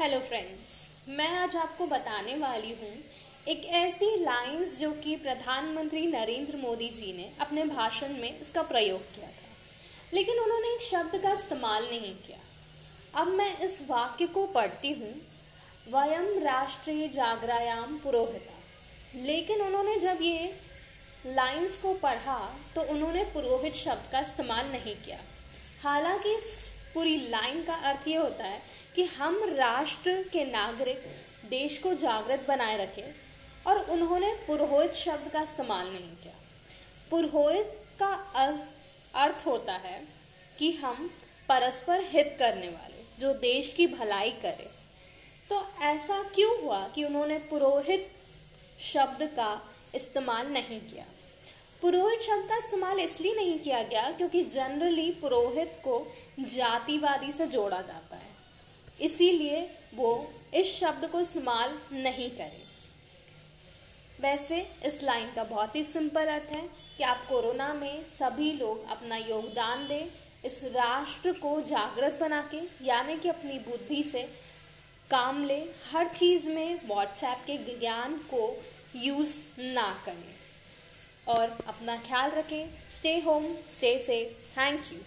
Hello friends मैं आज आपको बताने वाली हूँ एक ऐसी लाइंस जो कि प्रधानमंत्री नरेंद्र मोदी जी ने अपने भाषण में इसका प्रयोग किया था। लेकिन उन्होंने एक शब्द का इस्तेमाल नहीं किया। अब मैं इस वाक्य को पढ़ती हूँ। वयम राष्ट्रीय जागरायाम पुरोहिता। लेकिन उन्होंने जब ये लाइंस को पढ़ा तो उन्होंने पुरोहित शब्द का इस्तेमाल नहीं किया। हालाँकि इस पूरी लाइन का अर्थ ये होता है कि हम राष्ट्र के नागरिक, देश को जागृत बनाए रखें और उन्होंने पुरोहित शब्द का इस्तेमाल नहीं किया। पुरोहित का अर्थ होता है कि हम परस्पर हित करने वाले, जो देश की भलाई करे। तो ऐसा क्यों हुआ कि उन्होंने पुरोहित शब्द का इस्तेमाल नहीं किया? पुरोहित शब्द का इस्तेमाल इसलिए नहीं किया गया क्योंकि जनरली पुरोहित को जातिवादी से जोड़ा जाता है। इसीलिए वो इस शब्द को इस्तेमाल नहीं करे। वैसे इस लाइन का बहुत ही सिंपल अर्थ है कि आप कोरोना में सभी लोग अपना योगदान दें, इस राष्ट्र को जागृत बना के, यानी कि अपनी बुद्धि से काम ले, हर चीज़ में व्हाट्सएप के ज्ञान को यूज़ ना करें। और अपना ख्याल रखें। Stay home stay safe thank you